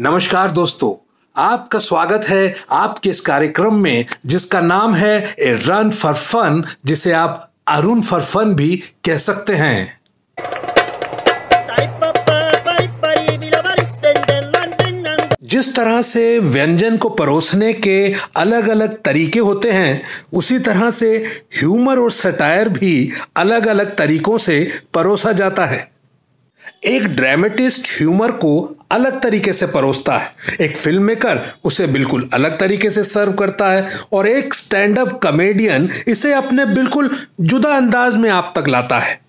नमस्कार दोस्तों, आपका स्वागत है आपके इस कार्यक्रम में, जिसका नाम है ए रन फॉर फन, जिसे आप अरुण फॉर फन भी कह सकते हैं। जिस तरह से व्यंजन को परोसने के अलग अलग तरीके होते हैं, उसी तरह से ह्यूमर और सटायर भी अलग अलग तरीकों से परोसा जाता है। एक ड्रामेटिस्ट ह्यूमर को अलग तरीके से परोसता है। एक फ़िल्म मेकर उसे बिल्कुल अलग तरीके से सर्व करता है और एक स्टैंड अप कॉमेडियन इसे अपने बिल्कुल जुदा अंदाज में आप तक लाता है।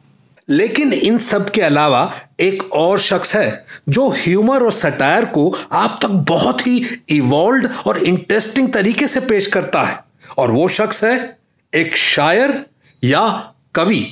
लेकिन इन सब के अलावा एक और शख्स है जो ह्यूमर और सटायर को आप तक बहुत ही इवॉल्व और इंटरेस्टिंग तरीके से पेश करता है। और वो शख्स है एक शायर या कवि।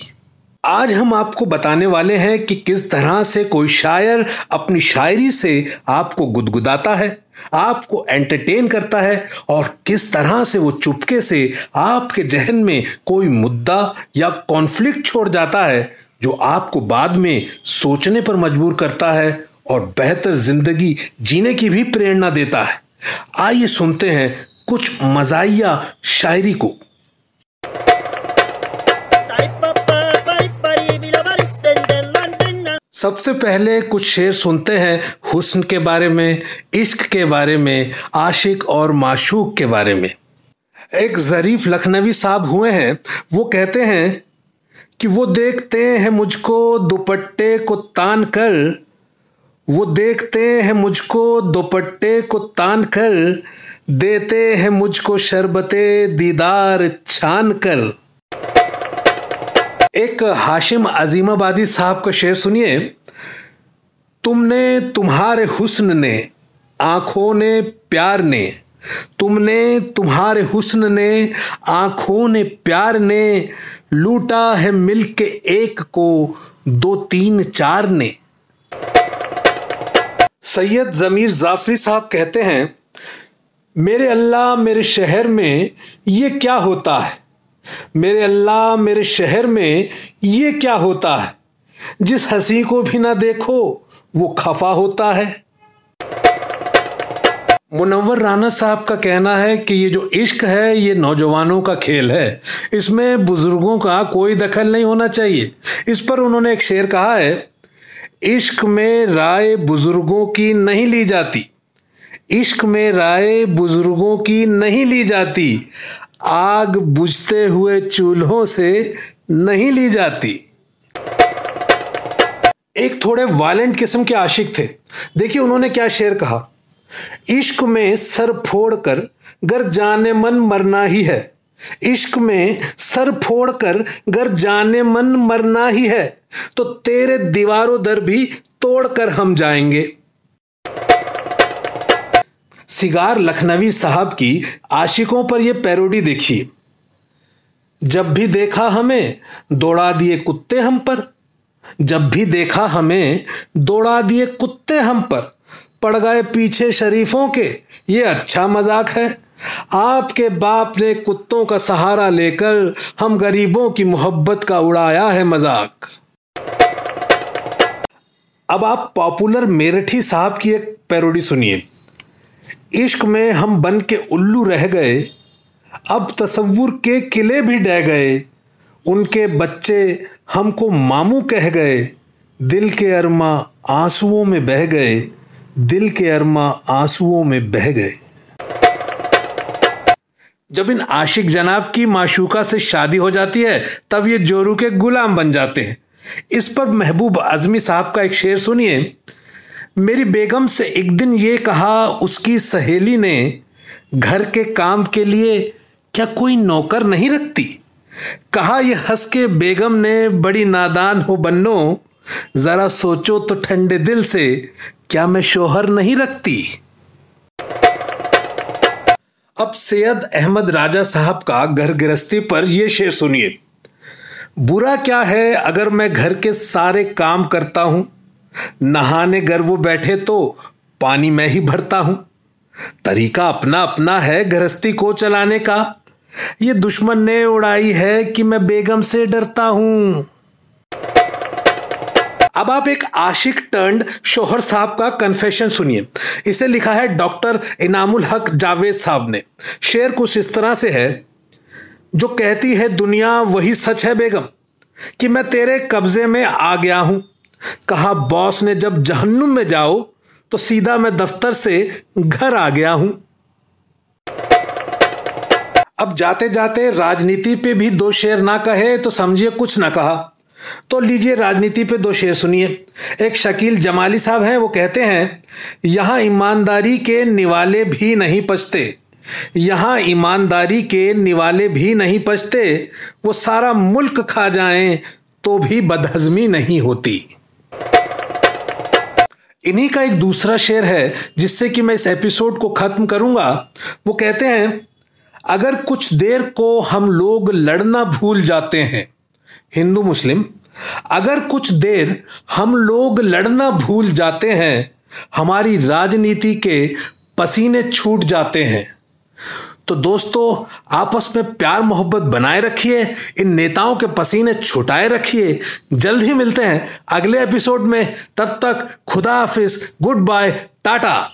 आज हम आपको बताने वाले हैं कि किस तरह से कोई शायर अपनी शायरी से आपको गुदगुदाता है, आपको एंटरटेन करता है और किस तरह से वो चुपके से आपके जहन में कोई मुद्दा या कॉन्फ्लिक्ट छोड़ जाता है जो आपको बाद में सोचने पर मजबूर करता है और बेहतर ज़िंदगी जीने की भी प्रेरणा देता है। आइए सुनते हैं कुछ मजाइया शायरी को। सबसे पहले कुछ शेर सुनते हैं हुस्न के बारे में, इश्क के बारे में, आशिक और माशूक के बारे में। एक जरीफ लखनवी साहब हुए हैं, वो कहते हैं कि वो देखते हैं मुझको दुपट्टे को तान कर, वो देखते हैं मुझको दुपट्टे को तान कर, देते हैं मुझको शरबते दीदार छान कर। एक हाशिम अजीमाबादी साहब का शेर सुनिए। तुमने तुम्हारे हुस्न ने, आँखों ने प्यार ने, तुमने तुम्हारे हुस्न ने, आँखों ने प्यार ने, लूटा है मिल के एक को, दो तीन चार ने। सैयद जमीर जाफरी साहब कहते हैं, मेरे अल्लाह मेरे शहर में ये क्या होता है? मेरे अल्लाह, मेरे शहर में ये क्या होता है? जिस हँसी को भी ना देखो, वो खफा होता है। मुनव्वर राना साहब का कहना है कि ये जो इश्क है, ये नौजवानों का खेल है। इसमें बुज़ुर्गों का कोई दखल नहीं होना चाहिए। इस पर उन्होंने एक शेर कहा है, इश्क में राय बुज़ुर्गों की नहीं ली जाती। इश्क में राय बुज़ुर्गों की नहीं ली जाती। आग बुझते हुए चूल्हों से नहीं ली जाती। एक थोड़े वायलेंट किस्म के आशिक थे। देखिए उन्होंने क्या शेर कहा। इश्क में सर फोड़ कर घर जाने मन मरना ही है। इश्क में सर फोड़कर घर जाने मन मरना ही है। तो तेरे दीवारों दर भी तोड़कर हम जाएँगे। सिगार लखनवी साहब की आशिकों पर यह पैरोडी देखिए जब भी देखा हमें, दौड़ा दिए कुत्ते हम पर। जब भी देखा हमें, दौड़ा दिए कुत्ते हम पर। पड़ गए पीछे शरीफों के, ये अच्छा मज़ाक है। आपके बाप ने कुत्तों का सहारा लेकर हम गरीबों की मोहब्बत का उड़ाया है मज़ाक। अब आप पॉपुलर मेरठी साहब की एक पैरोडी सुनिए। इश्क में हम बन के उल्लू रह गए, अब तसव्वुर के किले भी डह गए। उनके बच्चे हमको मामू कह गए, दिल के अरमा आंसुओं में बह गए, दिल के अरमा आंसुओं में बह गए। जब इन आशिक जनाब की माशूका से शादी हो जाती है, तब ये जोरू के गुलाम बन जाते हैं। इस पर महबूब आजमी साहब का एक शेर सुनिए। मेरी बेगम से एक दिन ये कहा, उसकी सहेली ने घर के काम के लिए क्या कोई नौकर नहीं रखती? कहा, यह हंस के बेगम ने, बड़ी नादान हो बन्नो, जरा सोचो तो ठंडे दिल से, क्या मैं शोहर नहीं रखती? अब सैयद अहमद राजा साहब का घर गृहस्थी पर यह शेर सुनिए। बुरा क्या है अगर मैं घर के सारे काम करता हूँ? नहाने घर वो बैठे तो पानी मैं ही भरता हूँ। तरीका अपना अपना है गृहस्थी को चलाने का। ये दुश्मन ने उड़ाई है कि मैं बेगम से डरता हूँ। अब आप एक आशिक टर्न्ड शोहर साहब का कन्फेशन सुनिए। इसे लिखा है डॉक्टर इनामुल हक जावेद साहब ने। शेर कुछ इस तरह से है, जो कहती है, दुनिया वही सच है बेगम, कि मैं तेरे कब्जे में आ गया हूँ। कहा, बॉस ने जब जहन्नुम में जाओ तो सीधा मैं दफ्तर से घर आ गया हूँ। अब जाते जाते राजनीति पे भी दो शेर ना कहे तो समझिए कुछ ना कहा। तो लीजिए राजनीति पे दो शेर सुनिए। एक शकील जमाली साहब हैं, वो कहते हैं, यहाँ ईमानदारी के निवाले भी नहीं पचते यहाँ ईमानदारी के निवाले भी नहीं पचते वो सारा मुल्क खा जाएँ तो भी बदहजमी नहीं होती। इन्हीं का एक दूसरा शेर है जिससे कि मैं इस एपिसोड को खत्म करूँगा। वो कहते हैं, अगर कुछ देर को हम लोग लड़ना भूल जाते हैं, हिंदू मुस्लिम, अगर कुछ देर हम लोग लड़ना भूल जाते हैं, हमारी राजनीति के पसीने छूट जाते हैं। तो दोस्तों, आपस में प्यार मोहब्बत बनाए रखिए, इन नेताओं के पसीने छुटाए रखिए। जल्द ही मिलते हैं अगले एपिसोड में। तब तक खुदा हाफिज, गुड बाय, टाटा।